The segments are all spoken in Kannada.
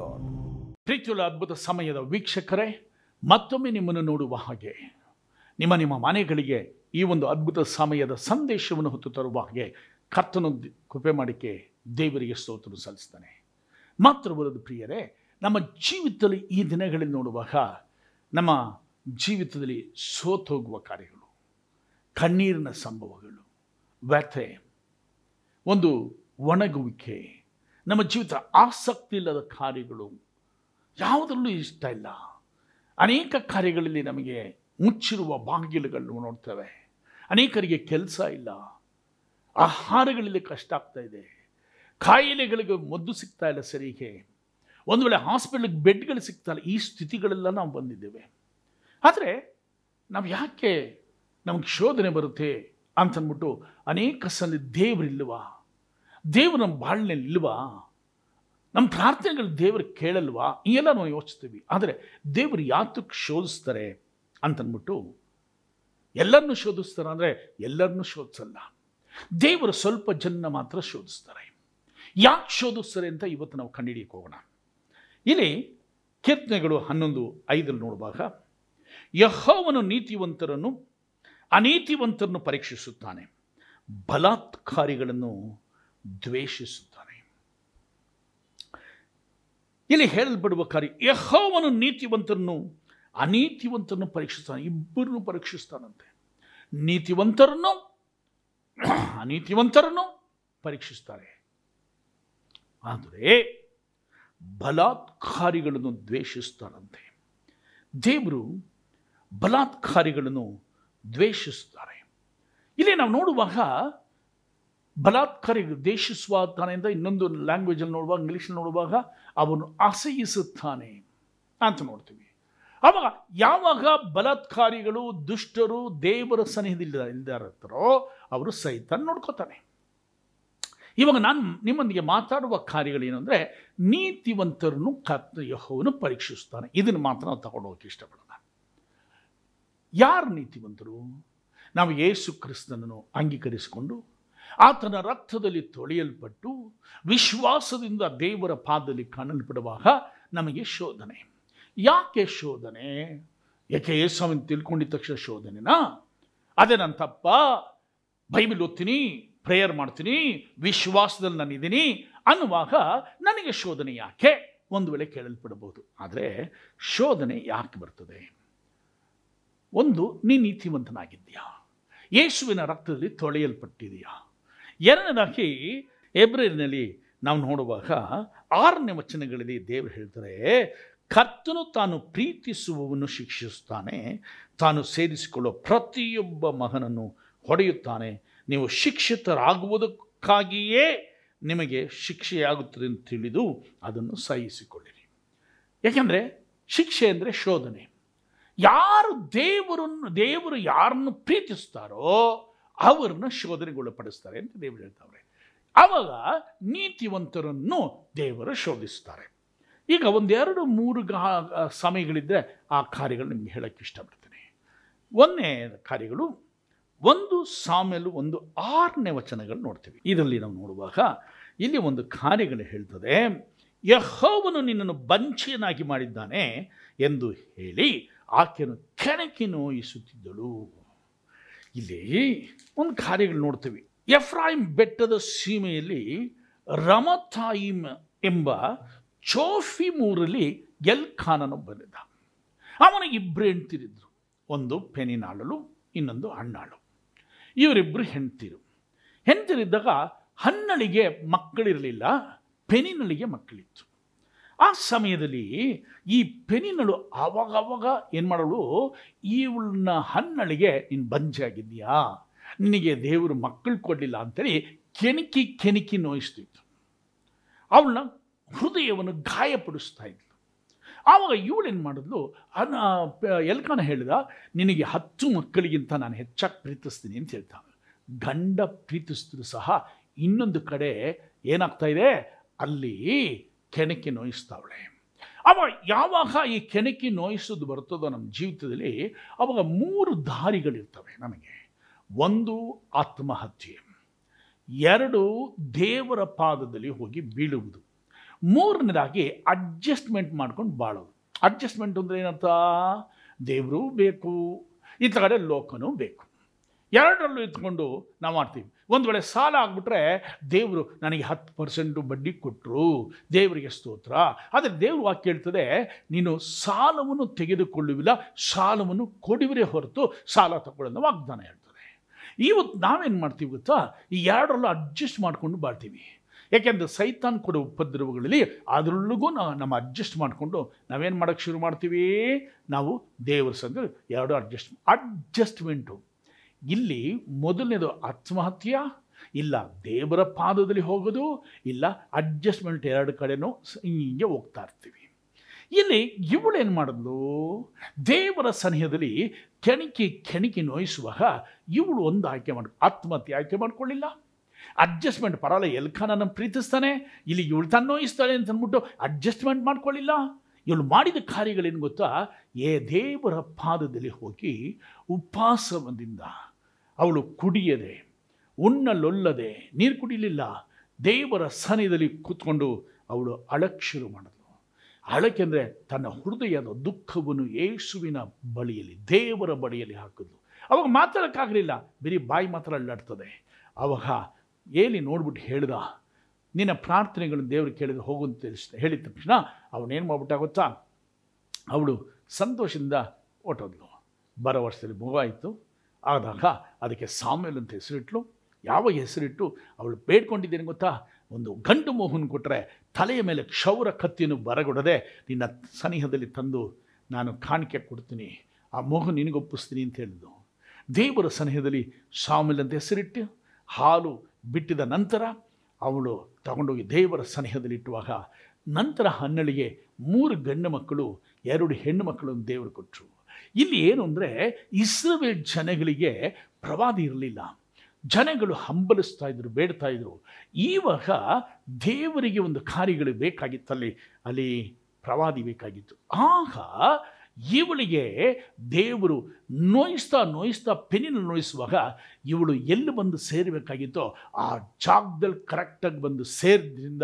God. ಪ್ರೀತಿಯುಳ್ಳ ಅದ್ಭುತ ಸಮಯದ ವೀಕ್ಷಕರೇ, ಮತ್ತೊಮ್ಮೆ ನಿಮ್ಮನ್ನು ನೋಡುವ ಹಾಗೆ, ನಿಮ್ಮ ನಿಮ್ಮ ಮನೆಗಳಿಗೆ ಈ ಒಂದು ಅದ್ಭುತ ಸಮಯದ ಸಂದೇಶವನ್ನು ಹೊತ್ತು ತರುವ ಹಾಗೆ ಕರ್ತನು ಕೃಪೆ ಮಾಡಿಕೆ ದೇವರಿಗೆ ಸ್ತೋತ್ರ ಸಲ್ಲಿಸ್ತಾನೆ ಮಾತ್ರ ಬರೋದು ಪ್ರಿಯರೇ, ನಮ್ಮ ಜೀವಿತದಲ್ಲಿ ಈ ದಿನಗಳಲ್ಲಿ ನೋಡುವಾಗ ನಮ್ಮ ಜೀವಿತದಲ್ಲಿ ಸೋತೋಗುವ ಕಾರ್ಯಗಳು, ಕಣ್ಣೀರಿನ ಸಂಭವಗಳು, ವ್ಯಥೆ, ಒಂದು ಒಣಗುವಿಕೆ ನಮ್ಮ ಜೀವಿತ ಆಸಕ್ತಿ ಇಲ್ಲದ ಕಾರ್ಯಗಳು. ಯಾವುದರಲ್ಲೂ ಇಷ್ಟ ಇಲ್ಲ. ಅನೇಕ ಕಾರ್ಯಗಳಲ್ಲಿ ನಮಗೆ ಮುಚ್ಚಿರುವ ಬಾಗಿಲುಗಳನ್ನು ನೋಡ್ತೇವೆ. ಅನೇಕರಿಗೆ ಕೆಲಸ ಇಲ್ಲ. ಆಹಾರಗಳಲ್ಲಿ ಕಷ್ಟ ಆಗ್ತಾ ಇದೆ. ಕಾಯಿಲೆಗಳಿಗೆ ಮದ್ದು ಸಿಗ್ತಾ ಇಲ್ಲ ಸರಿಗೆ. ಒಂದು ವೇಳೆ ಹಾಸ್ಪಿಟ್ಲಿಗೆ ಬೆಡ್ಗಳು ಸಿಗ್ತಾ ಇಲ್ಲ. ಈ ಸ್ಥಿತಿಗಳೆಲ್ಲ ನಾವು ಬಂದಿದ್ದೇವೆ. ಆದರೆ ನಾವು ಯಾಕೆ ನಮಗೆ ಶೋಧನೆ ಬರುತ್ತೆ ಅಂತಂದ್ಬಿಟ್ಟು ಅನೇಕ ಸಲ ದೇವರಿಲ್ವಾ ದೇವರು ನಮ್ಮ ಬಾಳ್ನಲ್ಲಿ ಇಲ್ವಾ ನಮ್ಮ ಪ್ರಾರ್ಥನೆಗಳು ದೇವರು ಕೇಳಲ್ವಾ? ಎಲ್ಲ ನಾವು ಯೋಚಿಸ್ತೀವಿ. ಆದರೆ ದೇವರು ಯಾತಕ್ಕೆ ಶೋಧಿಸ್ತಾರೆ ಅಂತನ್ಬಿಟ್ಟು ಎಲ್ಲರನ್ನೂ ಶೋಧಿಸ್ತಾರೆ ಅಂದರೆ ಎಲ್ಲರನ್ನೂ ಶೋಧಿಸಲ್ಲ. ದೇವರು ಸ್ವಲ್ಪ ಜನ ಮಾತ್ರ ಶೋಧಿಸ್ತಾರೆ. ಯಾಕೆ ಶೋಧಿಸ್ತಾರೆ ಅಂತ ಇವತ್ತು ನಾವು ಕಂಡುಹಿಡಿಯಕ್ಕೆ ಹೋಗೋಣ. ಇಲ್ಲಿ ಕೀರ್ತನೆಗಳು ಹನ್ನೊಂದು ಐದಲ್ಲಿ ನೋಡುವಾಗ, ಯಹೋವನು ನೀತಿವಂತರನ್ನು, ಅನೀತಿವಂತರನ್ನು ಪರೀಕ್ಷಿಸುತ್ತಾನೆ. ಬಲಾತ್ಕಾರಿಗಳನ್ನು ದ್ವೇಷಿಸುತ್ತಾನೆ. ಇಲ್ಲಿ ಹೇಳಲ್ಪಡುವ ಕಾರ್ಯ, ಯಹೋವನು ನೀತಿವಂತರನ್ನು, ಅನೀತಿವಂತರನ್ನು ಪರೀಕ್ಷಿಸ್ತಾನೆ ಇಬ್ಬರನ್ನು ಪರೀಕ್ಷಿಸ್ತಾನಂತೆ ನೀತಿವಂತರನ್ನು, ಅನೀತಿವಂತರನ್ನು ಪರೀಕ್ಷಿಸ್ತಾರೆ ಆದರೆ ಬಲಾತ್ಕಾರಿಗಳನ್ನು ದ್ವೇಷಿಸ್ತಾರಂತೆ ದೇವರು ಬಲಾತ್ಕಾರಿಗಳನ್ನು ದ್ವೇಷಿಸ್ತಾರೆ ಇಲ್ಲಿ ನಾವು ನೋಡುವಾಗ ಬಲಾತ್ಕಾರಿ ದೇಶ ತಾನೆಯಿಂದ ಇನ್ನೊಂದು ಲ್ಯಾಂಗ್ವೇಜಲ್ಲಿ ನೋಡುವಾಗ ಇಂಗ್ಲೀಷಲ್ಲಿ ನೋಡುವಾಗ ಅವನು ಅಸಹಿಸುತ್ತಾನೆ ಅಂತ ನೋಡ್ತೀವಿ. ಅವಾಗ ಯಾವಾಗ ಬಲಾತ್ಕಾರಿಗಳು, ದುಷ್ಟರು, ದೇವರ ಸನಿಹದಿಲ್ಲ ಅವರು ಸಹಿತ ನೋಡ್ಕೋತಾನೆ. ಇವಾಗ ನಾನು ನಿಮ್ಮೊಂದಿಗೆ ಮಾತಾಡುವ ಕಾರ್ಯಗಳೇನು ಅಂದರೆ ನೀತಿವಂತರನ್ನು ಕತ್ತ ಯಹೋವನು ಪರೀಕ್ಷಿಸ್ತಾನೆ ಇದನ್ನು ಮಾತ್ರ ನಾವು ತಗೊಂಡು ಹೋಗಕ್ಕೆ ಇಷ್ಟಪಡೋಣ ಯಾರು ನೀತಿವಂತರು? ನಾವು ಯೇಸು ಕ್ರಿಸ್ತನನ್ನು ಅಂಗೀಕರಿಸಿಕೊಂಡು ಆತನ ರಕ್ತದಲ್ಲಿ ತೊಳೆಯಲ್ಪಟ್ಟು ವಿಶ್ವಾಸದಿಂದ ದೇವರ ಪಾದದಲ್ಲಿ ಕಾಣಲ್ಪಡುವಾಗ ನಮಗೆ ಶೋಧನೆ. ಯಾಕೆ ಶೋಧನೆ? ಯಾಕೆ ಯೇಸುವನ್ನು ತಿಳ್ಕೊಂಡಿದ್ದ ತಕ್ಷಣ ಶೋಧನೆನಾ? ಅದೇ ನನ್ನ ತಪ್ಪ ಬೈಬಲ್ ಓದ್ತೀನಿ, ಪ್ರೇಯರ್ ಮಾಡ್ತೀನಿ, ವಿಶ್ವಾಸದಲ್ಲಿ ನಾನಿದ್ದೀನಿ ಅನ್ನುವಾಗ ನನಗೆ ಶೋಧನೆ ಯಾಕೆ? ಒಂದು ವೇಳೆ ಕೇಳಲ್ಪಡಬಹುದು. ಆದರೆ ಶೋಧನೆ ಯಾಕೆ ಬರ್ತದೆ? ಒಂದು ನೀ ನೀತಿವಂತನಾಗಿದ್ದೀಯಾ? ಯೇಸುವಿನ ರಕ್ತದಲ್ಲಿ ತೊಳೆಯಲ್ಪಟ್ಟಿದೆಯಾ ಎರಡನೇದಾಗಿ ಏಪ್ರಿಲ್ನಲ್ಲಿ ನಾವು ನೋಡುವಾಗ ಆರನೇ ವಚನಗಳಲ್ಲಿ ದೇವರು ಹೇಳ್ತಾರೆ ಕರ್ತನು ತಾನು ಪ್ರೀತಿಸುವವನು ಶಿಕ್ಷಿಸುತ್ತಾನೆ, ತಾನು ಸೇರಿಸಿಕೊಳ್ಳುವ ಪ್ರತಿಯೊಬ್ಬ ಮಗನನ್ನು ಹೊಡೆಯುತ್ತಾನೆ, ನೀವು ಶಿಕ್ಷಿತರಾಗುವುದಕ್ಕಾಗಿಯೇ ನಿಮಗೆ ಶಿಕ್ಷೆಯಾಗುತ್ತದೆ ಅಂತ ತಿಳಿದು ಅದನ್ನು ಸಹಿಸಿಕೊಳ್ಳಿರಿ. ಯಾಕೆಂದರೆ ಶಿಕ್ಷೆ ಅಂದರೆ ಶೋಧನೆ. ಯಾರು ದೇವರನ್ನು, ದೇವರು ಯಾರನ್ನು ಪ್ರೀತಿಸ್ತಾರೋ ಅವರನ್ನು ಶೋಧನೆಗೊಳಪಡಿಸ್ತಾರೆ ಅಂತ ದೇವರು ಹೇಳ್ತಾವ್ರೆ. ಆವಾಗ ನೀತಿವಂತರನ್ನು ದೇವರು ಶೋಧಿಸ್ತಾರೆ. ಈಗ ಒಂದೆರಡು ಮೂರು ಗ ಸಮಯಗಳಿದ್ದರೆ ಆ ಕಾರ್ಯಗಳು ನಿಮಗೆ ಹೇಳೋಕ್ಕೆ ಇಷ್ಟಪಡ್ತೀನಿ. ಒಂದನೇ ಕಾರ್ಯಗಳು, ಒಂದು ಸಾಮೇಲು ಒಂದು ಆರನೇ ವಚನಗಳು ನೋಡ್ತೀವಿ. ಇದರಲ್ಲಿ ನಾವು ನೋಡುವಾಗ ಇಲ್ಲಿ ಒಂದು ಕಾರ್ಯಗಳು ಹೇಳ್ತದೆ, ಯಹೋವನು ನಿನ್ನನ್ನು ಬಂಚಿಯನಾಗಿ ಮಾಡಿದ್ದಾನೆ ಎಂದು ಹೇಳಿ ಆಕೆಯನ್ನು ಕೆಣಕಿ ನೋಯಿಸುತ್ತಿದ್ದಳು. ಇಲ್ಲಿ ಒಂದು ಕಾರ್ಯಗಳು ನೋಡ್ತೀವಿ. ಎಫ್ರಾಯಿಮ್ ಬೆಟ್ಟದ ಸೀಮೆಯಲ್ಲಿ ರಮಥಾಯಿಮ್ ಎಂಬ ಚೋಫಿ ಮೂರಲ್ಲಿ ಎಲ್ ಬಂದಿದ್ದ ಅವನಿಗೆ ಇಬ್ಬರು ಹೆಂಡ್ತಿರಿದ್ರು. ಒಂದು ಪೆನಿನಾಳಲು ಇನ್ನೊಂದು ಹಣ್ಣಾಳು ಇವರಿಬ್ಬರು ಹೆಂಡ್ತಿರು. ಹೆಂಡ್ತಿರಿದ್ದಾಗ ಹನ್ನಳಿಗೆ ಮಕ್ಕಳಿರಲಿಲ್ಲ ಪೆನಿನಳಿಗೆ ಮಕ್ಕಳಿತ್ತು. ಆ ಸಮಯದಲ್ಲಿ ಈ ಪೆನಿನಳು ಆವಾಗ ಆವಾಗ ಏನು ಮಾಡಲು ಇವಳನ್ನ ಹನ್ನಳಿಗೆ, ನೀನು ಬಂಜೆ ಆಗಿದೆಯಾ ನಿನಗೆ ದೇವರು ಮಕ್ಕಳು ಕೊಡಲಿಲ್ಲ ಅಂತೇಳಿ ಕೆಣಕಿ ಕೆಣಕಿ ನೋಯಿಸ್ತಿತ್ತು. ಅವಳನ್ನ ಹೃದಯವನ್ನು ಗಾಯಪಡಿಸ್ತಾ ಇದ್ಲು. ಆವಾಗ ಇವಳೇನು ಮಾಡಿದ್ಲು? ಅನ್ನ ಎಲ್ಕಾನ ಹೇಳಿದ, ನಿನಗೆ ಹತ್ತು ಮಕ್ಕಳಿಗಿಂತ ನಾನು ಹೆಚ್ಚಾಗಿ ಪ್ರೀತಿಸ್ತೀನಿ ಅಂತ ಹೇಳ್ತಾನೆ ಗಂಡ ಪ್ರೀತಿಸಿದ್ರು ಸಹ ಇನ್ನೊಂದು ಕಡೆ ಏನಾಗ್ತಾ ಇದೆ? ಅಲ್ಲಿ ಕೆಣಕಿ ನೋಯಿಸ್ತಾವಳೆ. ಅವ ಯಾವಾಗ ಈ ಕೆಣಕಿ ನೋಯಿಸೋದು ಬರ್ತದೋ ನಮ್ಮ ಜೀವಿತದಲ್ಲಿ, ಅವಾಗ ಮೂರು ದಾರಿಗಳಿರ್ತವೆ ನಮಗೆ. ಒಂದು, ಆತ್ಮಹತ್ಯೆ. ಎರಡು, ದೇವರ ಪಾದದಲ್ಲಿ ಹೋಗಿ ಬೀಳುವುದು. ಮೂರನೇದಾಗಿ ಅಡ್ಜಸ್ಟ್ಮೆಂಟ್ ಮಾಡ್ಕೊಂಡು ಬಾಳೋದು. ಅಡ್ಜಸ್ಟ್ಮೆಂಟ್ ಅಂದರೆ ಏನಂತ ದೇವರೂ ಬೇಕು. ಈ ಕಡೆ ಲೋಕನೂ ಬೇಕು. ಎರಡರಲ್ಲೂ ಇದ್ಕೊಂಡು ನಾವು ಮಾಡ್ತೀವಿ. ಒಂದು ವೇಳೆ ಸಾಲ ಆಗಿಬಿಟ್ರೆ ದೇವರು ನನಗೆ ಹತ್ತು ಪರ್ಸೆಂಟು ಬಡ್ಡಿ ಕೊಟ್ಟರು ದೇವರಿಗೆ ಸ್ತೋತ್ರ. ಆದರೆ ದೇವರು ವಾಕ್ಯ ಹೇಳ್ತದೆ, ನೀನು ಸಾಲವನ್ನು ತೆಗೆದುಕೊಳ್ಳುವಿಲ್ಲ, ಸಾಲವನ್ನು ಕೊಡುವಿರೇ ಹೊರತು ಸಾಲ ತಗೊಳ್ಳೋದು ವಾಗ್ದಾನ ಹೇಳ್ತದೆ. ಇವತ್ತು ನಾವೇನು ಮಾಡ್ತೀವಿ ಗೊತ್ತಾ? ಈ ಎರಡರಲ್ಲೂ ಅಡ್ಜಸ್ಟ್ ಮಾಡಿಕೊಂಡು ಬಾಳ್ತೀವಿ. ಯಾಕೆಂದರೆ ಸೈತಾನ್ ಕೊಡೋ ಉಪದ್ರವಗಳಲ್ಲಿ ಅದರೊಳಗೂ ನಾವು ನಮ್ಮ ಅಡ್ಜಸ್ಟ್ ಮಾಡಿಕೊಂಡು ನಾವೇನು ಮಾಡೋಕ್ಕೆ ಶುರು ಮಾಡ್ತೀವಿ? ನಾವು ದೇವರ ಸಂಘ ಎರಡು ಅಡ್ಜಸ್ಟ್ ಅಡ್ಜಸ್ಟ್ಮೆಂಟು ಇಲ್ಲಿ ಮೊದಲನೇದು ಆತ್ಮಹತ್ಯ, ಇಲ್ಲ ದೇವರ ಪಾದದಲ್ಲಿ ಹೋಗೋದು, ಇಲ್ಲ ಅಡ್ಜಸ್ಟ್ಮೆಂಟ್ ಎರಡು ಕಡೆನೂ ಹಿಂಗೆ ಹೋಗ್ತಾ ಇರ್ತೀವಿ. ಇಲ್ಲಿ ಇವಳೇನು ಮಾಡಿದ್ಲು? ದೇವರ ಸನಿಹದಲ್ಲಿ ಕೆಣಕಿ ಕೆಣಕಿ ನೋಯಿಸುವಾಗ ಇವಳು ಒಂದು ಆಯ್ಕೆ ಮಾಡಿ, ಆತ್ಮಹತ್ಯೆ ಆಯ್ಕೆ ಮಾಡಿಕೊಳ್ಳಿಲ್ಲ. ಅಡ್ಜಸ್ಟ್ಮೆಂಟ್ ಪರಲ್ಲ ಎಲ್ಖಾನ ಪ್ರೀತಿಸ್ತಾನೆ, ಇಲ್ಲಿ ಇವಳು ತನ್ನ ನೋಯಿಸ್ತಾಳೆ ಅಂತ ಅಂದ್ಬಿಟ್ಟು ಅಡ್ಜಸ್ಟ್ಮೆಂಟ್ ಮಾಡ್ಕೊಳ್ಳಿಲ್ಲ. ಇವಳು ಮಾಡಿದ ಕಾರ್ಯಗಳೇನು ಗೊತ್ತಾ? ಏ ದೇವರ ಪಾದದಲ್ಲಿ ಹೋಗಿ ಉಪವಾಸದಿಂದ ಅವಳು ಕುಡಿಯದೆ, ಉಣ್ಣಲೊಲ್ಲದೆ, ನೀರು ಕುಡಿಲಿಲ್ಲ. ದೇವರ ಸನಿದಲ್ಲಿ ಕೂತ್ಕೊಂಡು ಅವಳು ಅಳಕ್ ಶುರು ಮಾಡಿದ್ಲು. ಅಳಕೆಂದರೆ ತನ್ನ ಹೃದಯದ ದುಃಖವನ್ನು ಯೇಸುವಿನ ಬಳಿಯಲ್ಲಿ, ದೇವರ ಬಳಿಯಲ್ಲಿ ಹಾಕಿದ್ಲು. ಅವಾಗ ಮಾತಾಡೋಕ್ಕಾಗಲಿಲ್ಲ. ಬರೀ ಬಾಯಿ ಮಾತ್ರ ಅಲ್ಲಾಡ್ತದೆ. ಅವಾಗ ಏಲಿ ನೋಡ್ಬಿಟ್ಟು ಹೇಳ್ದ, ನಿನ್ನ ಪ್ರಾರ್ಥನೆಗಳನ್ನು ದೇವರು ಕೇಳಿದ್ರೆ ಹೋಗು ಅಂತ ತಿಳಿಸ್ ಹೇಳಿದ ತಕ್ಷಣ ಅವನೇನು ಮಾಡ್ಬಿಟ್ಟ ಗೊತ್ತಾ? ಅವಳು ಸಂತೋಷದಿಂದ ಹೊಟ್ಟೋದ್ಲು ಬರೋ ವರ್ಷದಲ್ಲಿ ಮಗುವಾಯಿತು. ಆದಾಗ ಅದಕ್ಕೆ ಸಾಮ್ಯಲ್ ಅಂತ ಹೆಸರಿಟ್ಲು. ಯಾವ ಹೆಸರಿಟ್ಟು ಅವಳು ಬೇಡ್ಕೊಂಡಿದ್ದೇನೆ ಗೊತ್ತಾ? ಒಂದು ಗಂಡು ಮೋಹನ್ ಕೊಟ್ಟರೆ ತಲೆಯ ಮೇಲೆ ಕ್ಷೌರ ಕತ್ತಿಯನ್ನು ಬರಗೊಡದೆ ನಿನ್ನ ಸನಿಹದಲ್ಲಿ ತಂದು ನಾನು ಕಾಣಿಕೆ ಕೊಡ್ತೀನಿ. ಆ ಮೋಹನ್ ನಿನಗೊಪ್ಪಿಸ್ತೀನಿ ಅಂತ ಹೇಳಿದ್ದು. ದೇವರ ಸನಿಹದಲ್ಲಿ ಸಾಮ್ಯಲ್ ಅಂತ ಹೆಸರಿಟ್ಟು ಹಾಲು ಬಿಟ್ಟಿದ ನಂತರ ಅವಳು ತಗೊಂಡೋಗಿ ದೇವರ ಸನಿಹದಲ್ಲಿಟ್ಟುವಾಗ ನಂತರ ಹನ್ನಳಿಗೆ ಮೂರು ಗಂಡು ಮಕ್ಕಳು, ಎರಡು ಹೆಣ್ಣು ಮಕ್ಕಳನ್ನು ದೇವರು ಕೊಟ್ಟರು ಇಲ್ಲಿ ಏನು ಅಂದರೆ ಇಸ್ರೇಲ್ ಜನಗಳಿಗೆ ಪ್ರವಾದಿ ಇರಲಿಲ್ಲ. ಜನಗಳು ಹಂಬಲಿಸ್ತಾ ಇದ್ರು, ಬೇಡ್ತಾ ಇದ್ರು. ಈವಾಗ ದೇವರಿಗೆ ಒಂದು ಕಾರ್ಯಗಳು ಬೇಕಾಗಿತ್ತಲ್ಲಿ, ಅಲ್ಲಿ ಪ್ರವಾದಿ ಬೇಕಾಗಿತ್ತು. ಆಗ ಇವಳಿಗೆ ದೇವರು ನೋಯಿಸ್ತಾ ನೋಯಿಸ್ತಾ ಪೆನಿನ ನೋಯಿಸುವಾಗ ಇವಳು ಎಲ್ಲಿ ಬಂದು ಸೇರಬೇಕಾಗಿತ್ತೋ ಆ ಜಾಗದಲ್ಲಿ ಕರೆಕ್ಟಾಗಿ ಬಂದು ಸೇರಿದ್ರಿಂದ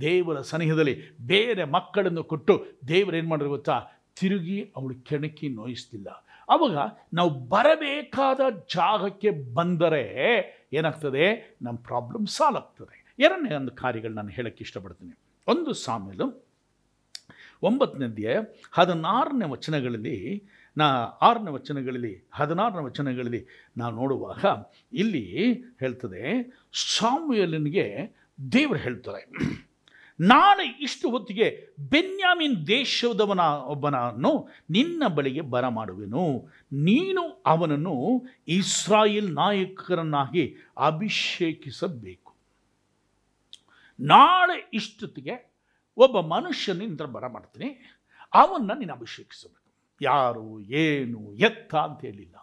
ದೇವರ ಸನಿಹದಲ್ಲಿ ಬೇರೆ ಮಕ್ಕಳನ್ನು ಕೊಟ್ಟು ದೇವರು ಏನು ಮಾಡಿದ್ರು ಗೊತ್ತಾ? ತಿರುಗಿ ಅವಳು ಕೆಣಕಿ ನೋಯಿಸ್ತಿಲ್ಲ. ಆವಾಗ ನಾವು ಬರಬೇಕಾದ ಜಾಗಕ್ಕೆ ಬಂದರೆ ಏನಾಗ್ತದೆ? ನಮ್ಮ ಪ್ರಾಬ್ಲಮ್ ಸಾಲ್ವ್ ಆಗ್ತದೆ. ಎರಡನೇ ಒಂದು ಕಾರ್ಯಗಳು ನಾನು ಹೇಳೋಕ್ಕೆ ಇಷ್ಟಪಡ್ತೀನಿ. ಒಂದು ಸಾಮೇಲು ಒಂಬತ್ತನೇ ಅಧ್ಯಾಯ ಹದಿನಾರನೇ ವಚನಗಳಲ್ಲಿ ನಾ ಆರನೇ ವಚನಗಳಲ್ಲಿ ಹದಿನಾರನೇ ವಚನಗಳಲ್ಲಿ ನಾವು ನೋಡುವಾಗ ಇಲ್ಲಿ ಹೇಳ್ತದೆ ಸಾಮ್ಯಲಿನಿಗೆ ದೇವರು ಹೇಳ್ತಾರೆ. ನಾಳೆ ಇಷ್ಟು ಹೊತ್ತಿಗೆ ಬೆನ್ಯಾಮಿನ್ ದೇಶದವನ ಒಬ್ಬನನ್ನು ನಿನ್ನ ಬಳಿಗೆ ಬರಮಾಡುವೆನು. ನೀನು ಅವನನ್ನು ಇಸ್ರಾಯೇಲ್ ನಾಯಕರನ್ನಾಗಿ ಅಭಿಷೇಕಿಸಬೇಕು. ನಾಳೆ ಇಷ್ಟೊತ್ತಿಗೆ ಒಬ್ಬ ಮನುಷ್ಯನಿಂದ ಬರಮಾಡ್ತೀನಿ. ಅವನ್ನ ನೀನು ಅಭಿಷೇಕಿಸಬೇಕು. ಯಾರು, ಏನು, ಎತ್ತ ಅಂತ ಹೇಳಿಲ್ಲ.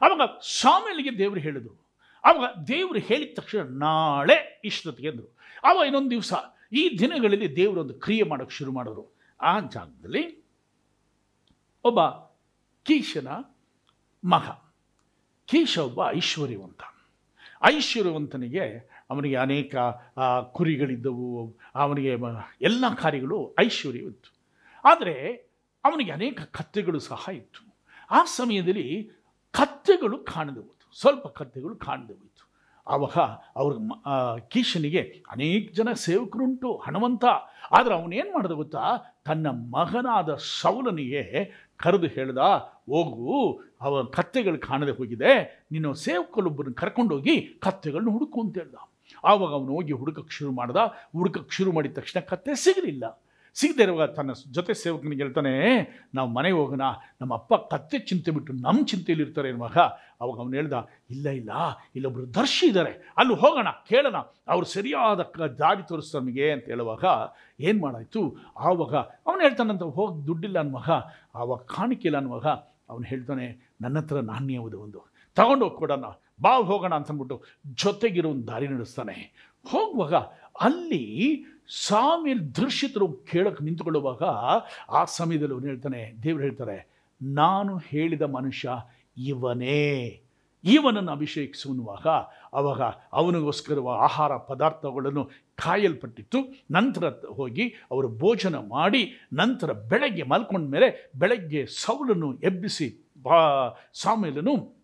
ಅವಾಗ ಸ್ವಾಮಿಯಲ್ಲಿಗೆ ದೇವರು ಹೇಳಿದರು. ಅವಾಗ ದೇವರು ಹೇಳಿದ ತಕ್ಷಣ ನಾಳೆ ಇಷ್ಟೊತ್ತಿಗೆ ಅಂದರು. ಅವಾಗ ಇನ್ನೊಂದು ದಿವಸ ಈ ದಿನಗಳಲ್ಲಿ ದೇವರು ಒಂದು ಕ್ರಿಯೆ ಮಾಡೋಕ್ಕೆ ಶುರು ಮಾಡೋರು. ಆ ಜಾಗದಲ್ಲಿ ಒಬ್ಬ ಕೀಶನ ಮಗ. ಕೀಶ ಒಬ್ಬ ಐಶ್ವರ್ಯವಂತ. ಐಶ್ವರ್ಯವಂತನಿಗೆ ಅವನಿಗೆ ಅನೇಕ ಕುರಿಗಳಿದ್ದವು. ಅವನಿಗೆ ಎಲ್ಲ ಕಾರ್ಯಗಳು ಐಶ್ವರ್ಯವಿತ್ತು ಆದರೆ ಅವನಿಗೆ ಅನೇಕ ಕತ್ತೆಗಳು ಸಹ ಇತ್ತು. ಆ ಸಮಯದಲ್ಲಿ ಕತ್ತೆಗಳು ಕಾಣದೇ ಹೋಯಿತು. ಸ್ವಲ್ಪ ಕತ್ತೆಗಳು ಕಾಣದೆ ಹೋಯಿತು. ಆವಾಗ ಅವ್ರ ಕೀಶನಿಗೆ ಅನೇಕ ಜನ ಸೇವಕರುಂಟು, ಹಣವಂತ. ಆದರೆ ಅವನೇನು ಮಾಡಿದ ಗೊತ್ತಾ? ತನ್ನ ಮಗನಾದ ಸೌಲನಿಗೆ ಕರೆದು ಹೇಳ್ದ, ಹೋಗು, ಅವ ಕತ್ತೆಗಳು ಕಾಣದೆ ಹೋಗಿದೆ ನೀನು ಸೇವಕರೊಬ್ಬರನ್ನು ಕರ್ಕೊಂಡೋಗಿ ಕತ್ತೆಗಳನ್ನ ಹುಡುಕು ಅಂತ ಹೇಳ್ದ. ಆವಾಗ ಅವನು ಹೋಗಿ ಹುಡುಕಕ್ಕೆ ಶುರು ಮಾಡ್ದ. ಹುಡುಕಕ್ಕೆ ಶುರು ಮಾಡಿದ ತಕ್ಷಣ ಕತ್ತೆ ಸಿಗಲಿಲ್ಲ. ಸಿಗದೆ ಇರುವಾಗ ತನ್ನ ಜೊತೆ ಸೇವಕನಿಗೆ ಹೇಳ್ತಾನೆ, ನಾವು ಮನೆಗೆ ಹೋಗೋಣ, ನಮ್ಮ ಅಪ್ಪ ಕತ್ತೆ ಚಿಂತೆ ಬಿಟ್ಟು ನಮ್ಮ ಚಿಂತೆಯಲ್ಲಿ ಇರ್ತಾರೆ ಮಗ? ಅವಾಗ ಅವನು ಹೇಳ್ದ, ಇಲ್ಲ ಇಲ್ಲ ಇಲ್ಲೊಬ್ಬರು ದರ್ಶಿ ಇದ್ದಾರೆ ಅಲ್ಲಿ ಹೋಗೋಣ, ಕೇಳೋಣ, ಅವ್ರು ಸರಿಯಾದ ದಾರಿ ತೋರಿಸ್ತಾರೆ ನಮಗೆ, ಅಂತ ಹೇಳುವಾಗ ಏನು ಮಾಡಾಯಿತು? ಆವಾಗ ಅವನು ಹೇಳ್ತಾನಂತ, ಹೋಗಿ, ದುಡ್ಡಿಲ್ಲ ಅನ್ನುವಾಗ ಆವಾಗ ಕಾಣಿಕೆಲ್ಲ ಅನ್ನುವಾಗ ಅವನು ಹೇಳ್ತಾನೆ, ನನ್ನ ಹತ್ರ ನಾಣ್ಯವುದು ಒಂದು, ತಗೊಂಡು ಕೊಡೋಣ, ಬಾ, ಹೋಗೋಣ, ಅಂತಂದ್ಬಿಟ್ಟು ಜೊತೆಗಿರೋ ಒಂದು ದಾರಿ ನಡೆಸ್ತಾನೆ. ಹೋಗುವಾಗ ಅಲ್ಲಿ ಸಾಮಿಲ್ ದೃಶ್ಯತರು ಕೇಳಕ್ಕೆ ನಿಂತುಕೊಳ್ಳುವಾಗ ಆ ಸಮಯದಲ್ಲಿ ಅವನು ಹೇಳ್ತಾನೆ, ದೇವ್ರು ಹೇಳ್ತಾರೆ, ನಾನು ಹೇಳಿದ ಮನುಷ್ಯ ಇವನೇ. ಇವನನ್ನು ಅಭಿಷೇಕಿಸುವಾಗ ಅವಾಗ ಅವನಿಗೋಸ್ಕರ ಆಹಾರ ಪದಾರ್ಥಗಳನ್ನು ಕಾಯಲ್ಪಟ್ಟಿತ್ತು. ನಂತರ ಹೋಗಿ ಅವರು ಭೋಜನ ಮಾಡಿ, ನಂತರ ಬೆಳಗ್ಗೆ ಮಲ್ಕೊಂಡ ಮೇಲೆ ಬೆಳಗ್ಗೆ ಸೌಲನ್ನು ಎಬ್ಬಿಸಿ ಬಾ ಸಾಮೇಲನು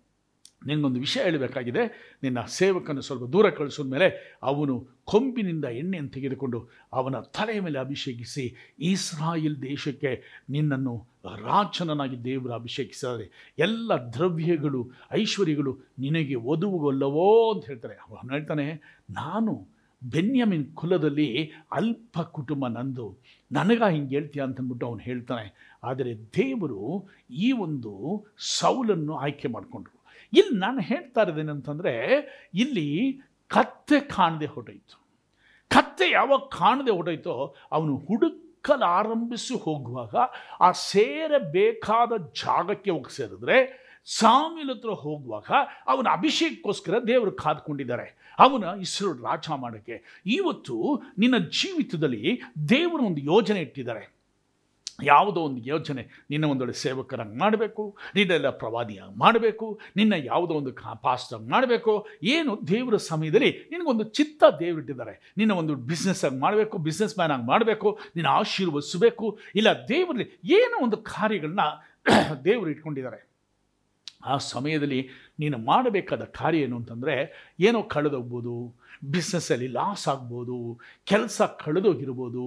ನಿನಗೊಂದು ವಿಷಯ ಹೇಳಬೇಕಾಗಿದೆ. ನಿನ್ನ ಸೇವಕನ ಸ್ವಲ್ಪ ದೂರ ಕಳಿಸಿದ ಮೇಲೆ ಅವನು ಕೊಂಬಿನಿಂದ ಎಣ್ಣೆಯನ್ನು ತೆಗೆದುಕೊಂಡು ಅವನ ತಲೆಯ ಮೇಲೆ ಅಭಿಷೇಕಿಸಿ, ಇಸ್ರಾಯಿಲ್ ದೇಶಕ್ಕೆ ನಿನ್ನನ್ನು ರಾಜನನಾಗಿ ದೇವರು ಅಭಿಷೇಕಿಸಿದ್ದಾರೆ. ಎಲ್ಲ ದ್ರವ್ಯಗಳು, ಐಶ್ವರ್ಯಗಳು ನಿನಗೆ ಒದುವುಗೊಲ್ಲವೋ ಅಂತ ಹೇಳ್ತಾರೆ. ಅವನು ಹೇಳ್ತಾನೆ, ನಾನು ಬೆನ್ಯಮಿನ್ ಕುಲದಲ್ಲಿ ಅಲ್ಪ ಕುಟುಂಬ ನಂದು. ನನಗ ಹಿಂಗೆ ಹೇಳ್ತೀಯ ಅಂತಂದ್ಬಿಟ್ಟು ಅವನು ಹೇಳ್ತಾನೆ. ಆದರೆ ದೇವರು ಈ ಒಂದು ಸೌಲನ್ನು ಆಯ್ಕೆ ಮಾಡಿಕೊಂಡ್ರು. ಇಲ್ಲಿ ನಾನು ಹೇಳ್ತಾ ಇರೋದೇನಂತಂದರೆ, ಇಲ್ಲಿ ಕತ್ತೆ ಕಾಣದೆ ಹೊರಟೋಯ್ತು. ಕತ್ತೆ ಯಾವಾಗ ಕಾಣದೆ ಹೊರಟೋಯ್ತೋ, ಅವನು ಹುಡುಕಲು ಆರಂಭಿಸಿ ಹೋಗುವಾಗ ಆ ಸೇರಬೇಕಾದ ಜಾಗಕ್ಕೆ ಹೋಗಿ ಸೇರಿದ್ರೆ ಸಾಮಿಲ್ ಹತ್ರ ಹೋಗುವಾಗ ಅವನ ಅಭಿಷೇಕಕ್ಕೋಸ್ಕರ ದೇವರು ಕಾದ್ಕೊಂಡಿದ್ದಾರೆ. ಅವನ ಇಸ್ರೋ ರಾಜ ಮಾಡೋಕ್ಕೆ. ಇವತ್ತು ನಿನ್ನ ಜೀವಿತದಲ್ಲಿ ದೇವರು ಒಂದು ಯೋಜನೆ ಇಟ್ಟಿದ್ದಾರೆ. ಯಾವುದೋ ಒಂದು ಯೋಚನೆ, ನಿನ್ನ ಒಂದೊಳ್ಳೆ ಸೇವಕರಂಗೆ ಮಾಡಬೇಕು, ನಿನ್ನೆಲ್ಲ ಪ್ರವಾದಿಯಾಗಿ ಮಾಡಬೇಕು, ನಿನ್ನ ಯಾವುದೋ ಒಂದು ಕಾ ಪಾಸ್ಟಾಗಿ ಮಾಡಬೇಕು, ಏನು ದೇವರ ಸಮಯದಲ್ಲಿ ನಿನಗೊಂದು ಚಿತ್ತ ದೇವರಿಟ್ಟಿದ್ದಾರೆ ನಿನ್ನ ಒಂದು ಬಿಸ್ನೆಸ್ ಆಗಿ ಮಾಡಬೇಕು ಬಿಸ್ನೆಸ್ ಮ್ಯಾನ್ ಆಗಿ ಮಾಡಬೇಕು, ನಿನ್ನ ಆಶೀರ್ವದಿಸಬೇಕು, ಇಲ್ಲ ದೇವರಲ್ಲಿ ಏನೋ ಒಂದು ಕಾರ್ಯಗಳನ್ನ ದೇವರು ಇಟ್ಕೊಂಡಿದ್ದಾರೆ. ಆ ಸಮಯದಲ್ಲಿ ನೀನು ಮಾಡಬೇಕಾದ ಕಾರ್ಯ ಏನು ಅಂತಂದರೆ, ಏನೋ ಕಳೆದೋಗ್ಬೋದು ಬಿಸ್ನೆಸ್ಸಲ್ಲಿ ಲಾಸ್ ಆಗ್ಬೋದು, ಕೆಲಸ ಕಳೆದೋಗಿರ್ಬೋದು,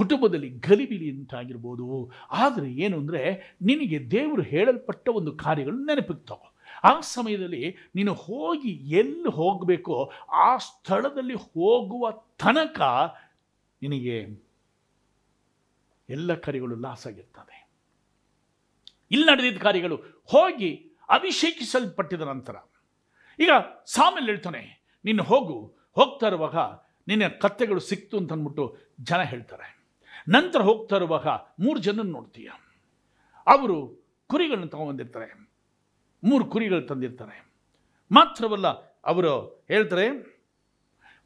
ಕುಟುಂಬದಲ್ಲಿ ಗಲಿಬಿಲಿ ಉಂಟಾಗಿರ್ಬೋದು. ಆದರೆ ಏನು ಅಂದರೆ, ನಿನಗೆ ದೇವರು ಹೇಳಲ್ಪಟ್ಟ ಒಂದು ಕಾರ್ಯಗಳು ನೆನಪಿಗೆ ತಗೋ. ಆ ಸಮಯದಲ್ಲಿ ನೀನು ಹೋಗಿ ಎಲ್ಲಿ ಹೋಗಬೇಕೋ, ಆ ಸ್ಥಳದಲ್ಲಿ ಹೋಗುವ ತನಕ ನಿನಗೆ ಎಲ್ಲ ಕಾರ್ಯಗಳು ಲಾಸ್ ಆಗಿರ್ತದೆ. ಇಲ್ಲಿ ನಡೆದಿದ್ದ ಕಾರ್ಯಗಳು ಹೋಗಿ ಅಭಿಷೇಕಿಸಲ್ಪಟ್ಟಿದ ನಂತರ, ಈಗ ಸಾಮಲ್ಲಿ ಹೇಳ್ತಾನೆ, ನೀನು ಹೋಗು ಹೋಗ್ತಾ ಇರುವಾಗ ನಿನ್ನ ಕತ್ತೆಗಳು ಸಿಕ್ತು ಅಂತ ಅಂದ್ಬಿಟ್ಟು ಜನ ಹೇಳ್ತಾರೆ. ನಂತರ ಹೋಗ್ತಾ ಇರುವಾಗ ಮೂರು ಜನ ನೋಡ್ತೀಯ. ಅವರು ಕುರಿಗಳನ್ನ ತಗೊಂಬಂದಿರ್ತಾರೆ. ಮೂರು ಕುರಿಗಳು ತಂದಿರ್ತಾರೆ. ಮಾತ್ರವಲ್ಲ ಅವರು ಹೇಳ್ತಾರೆ,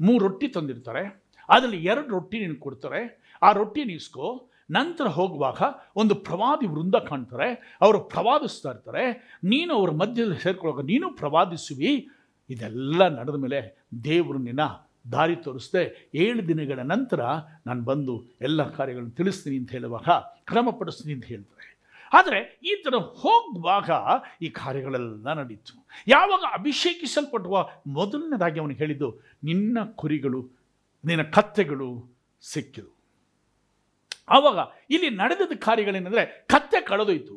ಮೂರು ರೊಟ್ಟಿ ತಂದಿರ್ತಾರೆ. ಅದರಲ್ಲಿ ಎರಡು ರೊಟ್ಟಿ ನೀನು ಕೊಡ್ತಾರೆ. ಆ ರೊಟ್ಟಿ ನೀಸ್ಕೋ. ನಂತರ ಹೋಗುವಾಗ ಒಂದು ಪ್ರವಾದಿ ವೃಂದ ಕಾಣ್ತಾರೆ. ಅವರು ಪ್ರವಾದಿಸ್ತಾ ಇರ್ತಾರೆ. ನೀನು ಅವ್ರ ಮಧ್ಯದಲ್ಲಿ ಸೇರ್ಕೊಳ್ಳುವಾಗ ನೀನು ಪ್ರವಾದಿಸುವಿ. ಇದೆಲ್ಲ ನಡೆದ ಮೇಲೆ ದೇವರು ನಿನ್ನ ದಾರಿ ತೋರಿಸ್ದೆ ಏಳು ದಿನಗಳ ನಂತರ ನಾನು ಬಂದು ಎಲ್ಲ ಕಾರ್ಯಗಳನ್ನು ತಿಳಿಸ್ತೀನಿ ಅಂತ ಹೇಳುವಾಗ ಕ್ರಮಪಡಿಸ್ತೀನಿ ಅಂತ ಹೇಳ್ತಾರೆ. ಆದರೆ ಈ ಥರ ಹೋಗುವಾಗ ಈ ಕಾರ್ಯಗಳೆಲ್ಲ ನಡೀತು. ಯಾವಾಗ ಅಭಿಷೇಕಿಸಲ್ಪಟ್ಟುವ ಮೊದಲನೇದಾಗಿ ಅವನು ಹೇಳಿದ್ದು, ನಿನ್ನ ಕುರಿಗಳು, ನಿನ್ನ ಕತ್ತೆಗಳು ಸಿಕ್ಕಿದು ಆವಾಗ ಇಲ್ಲಿ ನಡೆದದ ಕಾರ್ಯಗಳೇನೆಂದರೆ ಕತ್ತೆ ಕಳೆದೋಯ್ತು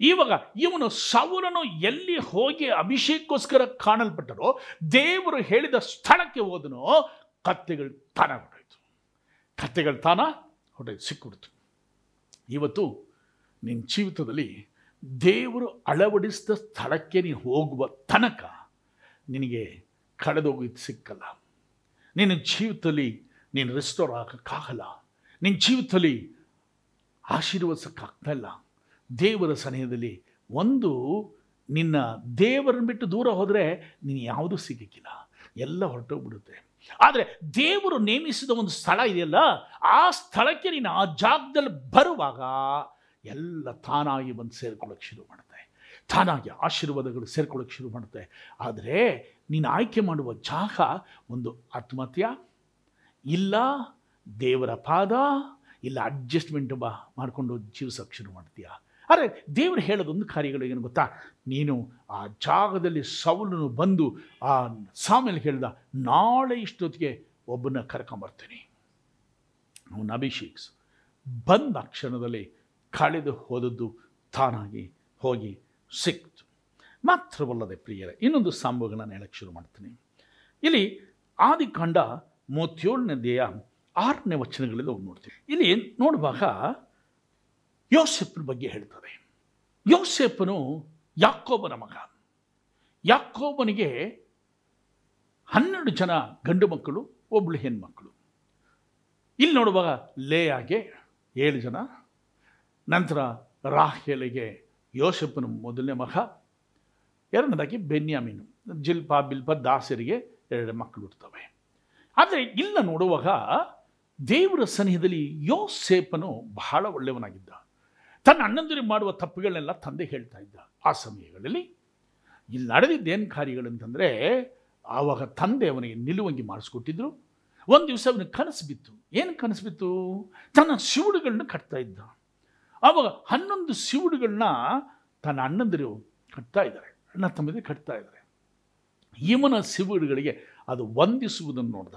ಇವಾಗ ಇವನು ಸೌರನು ಎಲ್ಲಿ ಹೋಗಿ ಅಭಿಷೇಕಕ್ಕೋಸ್ಕರ ಕಾಣಲ್ಪಟ್ಟರೋ, ದೇವರು ಹೇಳಿದ ಸ್ಥಳಕ್ಕೆ ಹೋದನೋ, ಕತ್ತೆಗಳು ತಾನ ಹೊರಟೋಯ್ತು. ಕತ್ತೆಗಳು ತಾನ ಹೊರಟೋಯ್ತು ಸಿಕ್ಕಿಬಿಡ್ತು ಇವತ್ತು ನಿನ್ನ ಜೀವಿತದಲ್ಲಿ ದೇವರು ಅಳವಡಿಸಿದ ಸ್ಥಳಕ್ಕೆ ನೀನು ಹೋಗುವ ತನಕ ನಿನಗೆ ಕಳೆದೋಗಿದ್ದು ಸಿಕ್ಕಲ್ಲ. ನಿನ್ನ ಜೀವಿತದಲ್ಲಿ ನೀನು ರೆಸ್ಟೋರ್ ಆಗಕ್ಕಾಗಲ್ಲ. ನಿನ್ನ ಜೀವಿತದಲ್ಲಿ ಆಶೀರ್ವದಿಸೋಕ್ಕಾಗ್ತಾ ಇಲ್ಲ. ದೇವರ ಸನಿಹದಲ್ಲಿ ಒಂದು ನಿನ್ನ ದೇವರನ್ನು ಬಿಟ್ಟು ದೂರ ಹೋದರೆ ನೀನು ಯಾವುದೂ ಸಿಗಕ್ಕಿಲ್ಲ ಎಲ್ಲ ಹೊರಟೋಗ್ಬಿಡುತ್ತೆ. ಆದರೆ ದೇವರು ನೇಮಿಸಿದ ಒಂದು ಸ್ಥಳ ಇದೆಯಲ್ಲ, ಆ ಸ್ಥಳಕ್ಕೆ ನೀನು ಆ ಜಾಗದಲ್ಲಿ ಬರುವಾಗ ಎಲ್ಲ ತಾನಾಗಿ ಬಂದು ಸೇರ್ಕೊಳ್ಳೋಕೆ ಶುರು ಮಾಡುತ್ತೆ. ತಾನಾಗಿ ಆಶೀರ್ವಾದಗಳು ಸೇರ್ಕೊಳ್ಳೋಕೆ ಶುರು ಮಾಡುತ್ತೆ. ಆದರೆ ನೀನು ಆಯ್ಕೆ ಮಾಡುವ ಜಾಗ ಒಂದು ಆತ್ಮಹತ್ಯ, ಇಲ್ಲ ದೇವರ ಪಾದ, ಇಲ್ಲ ಅಡ್ಜಸ್ಟ್ಮೆಂಟ್ ಬಾ ಮಾಡಿಕೊಂಡು ಜೀವಿಸೋಕೆ ಶುರು ಮಾಡ್ತೀಯ? ಆದರೆ ದೇವರು ಹೇಳೋದೊಂದು ಕಾರ್ಯಗಳು ಏನು ಗೊತ್ತಾ? ನೀನು ಆ ಜಾಗದಲ್ಲಿ ಸೌಲನು ಬಂದು ಆ ಸಾಮೇಲೆ ಹೇಳ್ದ, ನಾಳೆ ಇಷ್ಟೊತ್ತಿಗೆ ಒಬ್ಬನ ಕರ್ಕೊಂಬರ್ತೀನಿ ಅವನ ಅಭಿಷೇಕ್ಸ್ ಬಂದ ಕ್ಷಣದಲ್ಲಿ ಕಳೆದು ಹೋದದ್ದು ತಾನಾಗಿ ಹೋಗಿ ಸಿಕ್ತು. ಮಾತ್ರವಲ್ಲದೆ ಪ್ರಿಯರೇ, ಇನ್ನೊಂದು ಸಂಭವಗಳನ್ನು ಹೇಳಕ್ಕೆ ಶುರು ಮಾಡ್ತೀನಿ. ಇಲ್ಲಿ ಆದಿಕಾಂಡ ಮೂವತ್ತೇಳನೇ ದೇಹ ಆರನೇ ವಚನಗಳಲ್ಲಿ ಹೋಗಿ ನೋಡ್ತೀವಿ. ಇಲ್ಲಿ ನೋಡುವಾಗ ಯೋಸೆಫನ ಬಗ್ಗೆ ಹೇಳ್ತದೆ. ಯೋಸೆಫನು ಯಾಕೋಬನ ಮಗ. ಯಾಕೋಬನಿಗೆ ಹನ್ನೆರಡು ಜನ ಗಂಡು ಮಕ್ಕಳು ಒಬ್ಬಳು ಹೆಣ್ಮಕ್ಕಳು ಇಲ್ಲಿ ನೋಡುವಾಗ ಲೇಯಾಗೆ ಏಳು ಜನ. ನಂತರ ರಾಹೇಲಿಗೆ ಯೋಸೆಫನ ಮೊದಲನೇ ಮಗ. ಎರಡನೇದಾಗಿ ಬೆನ್ಯಾಮೀನು. ಜಿಲ್ಪಾ, ಬಿಲ್ಪಾ ದಾಸರಿಗೆ ಎರಡು ಮಕ್ಕಳು ಇರ್ತವೆ. ಆದರೆ ಇಲ್ಲ ನೋಡುವಾಗ ದೇವರ ಸನಿಹದಲ್ಲಿ ಯೋಸೇಪನು ಬಹಳ ಒಳ್ಳೆಯವನಾಗಿದ್ದ ತನ್ನ ಅಣ್ಣಂದಿರಿಗೆ ಮಾಡುವ ತಪ್ಪುಗಳನ್ನೆಲ್ಲ ತಂದೆ ಹೇಳ್ತಾ ಇದ್ದ ಆ ಸಮಯಗಳಲ್ಲಿ. ಇಲ್ಲಿ ನಡೆದಿದ್ದೇನು ಕಾರ್ಯಗಳಂತಂದರೆ, ಆವಾಗ ತಂದೆ ಅವನಿಗೆ ನಿಲುವಂಗಿ ಮಾಡಿಸ್ಕೊಟ್ಟಿದ್ರು. ಒಂದು ದಿವಸ ಅವನಿಗೆ ಕನಸು ಬಿತ್ತು. ಏನು ಕನಸು ಬಿತ್ತು? ತನ್ನ ಶಿವುಡುಗಳನ್ನ ಕಟ್ತಾ ಇದ್ದ. ಆವಾಗ ಹನ್ನೊಂದು ಶಿವುಡುಗಳನ್ನ ತನ್ನ ಅಣ್ಣಂದಿರು ಕಟ್ತಾ ಇದ್ದಾರೆ. ಅಣ್ಣ ತಮ್ಮದೇ ಕಟ್ತಾ ಇದ್ದಾರೆ. ಇವನ ಶಿವುಡುಗಳಿಗೆ ಅದು ವಂದಿಸುವುದನ್ನು ನೋಡ್ದ.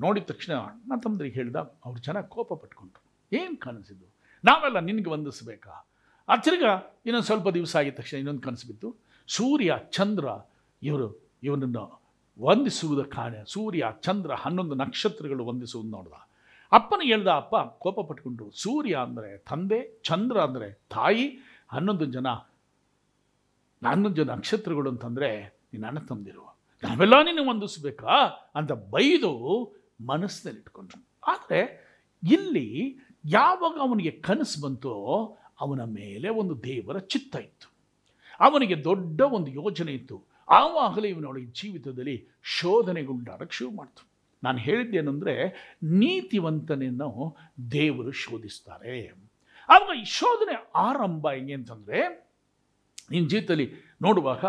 ನೋಡಿದ ತಕ್ಷಣ ಅಣ್ಣ ತಮ್ಮದ್ರಿಗೆ ಹೇಳ್ದ, ಅವ್ರು ಚೆನ್ನಾಗಿ ಕೋಪ ಪಟ್ಕೊಂಡ್ರು. ಏನು ಕನಸಿದ್ದು ನಾವೆಲ್ಲ ನಿನಗೆ ವಂದಿಸಬೇಕಾ? ಆ ಇನ್ನೊಂದು ಸ್ವಲ್ಪ ದಿವಸ ಆಗಿದ ತಕ್ಷಣ ಇನ್ನೊಂದು ಕನಸು ಬಿತ್ತು. ಸೂರ್ಯ, ಚಂದ್ರ ಇವರು ಇವನನ್ನು ವಂದಿಸುವುದ ಕಾರಣ ಸೂರ್ಯ, ಚಂದ್ರ ಹನ್ನೊಂದು ನಕ್ಷತ್ರಗಳು ವಂದಿಸುವುದು ನೋಡ್ದ. ಅಪ್ಪನ ಹೇಳ್ದ, ಅಪ್ಪ, ಕೋಪ ಪಟ್ಕೊಂಡು ಸೂರ್ಯ ಅಂದರೆ ತಂದೆ, ಚಂದ್ರ ಅಂದರೆ ತಾಯಿ, ಹನ್ನೊಂದು ಜನ ಹನ್ನೊಂದು ಜನ ನಕ್ಷತ್ರಗಳು ಅಂತಂದರೆ ನೀನು ಅಣ್ಣ ತಂದಿರು ನಾವೆಲ್ಲ ನೀನು ವಂದಿಸ್ಬೇಕಾ? ಅಂತ ಬೈದು ಮನಸ್ಸಿನಲ್ಲಿ ಇಟ್ಕೊಂಡ್ರು ಆದರೆ ಇಲ್ಲಿ ಯಾವಾಗ ಅವನಿಗೆ ಕನಸು ಬಂತೋ ಅವನ ಮೇಲೆ ಒಂದು ದೇವರ ಚಿತ್ತ ಇತ್ತು. ಅವನಿಗೆ ದೊಡ್ಡ ಒಂದು ಯೋಜನೆ ಇತ್ತು. ಆವಾಗಲೇ ಇವನೊಳಗೆ ಜೀವಿತದಲ್ಲಿ ಶೋಧನೆಗೊಂಡಾಗ ಶುರು ಮಾಡ್ತು. ನಾನು ಹೇಳಿದ್ದೇನೆಂದರೆ, ನೀತಿವಂತನನ್ನು ದೇವರು ಶೋಧಿಸ್ತಾರೆ. ಆವಾಗ ಈ ಶೋಧನೆ ಆರಂಭ ಹೆಂಗೆ ಅಂತಂದರೆ, ನಿನ್ನ ಜೀವಿತದಲ್ಲಿ ನೋಡುವಾಗ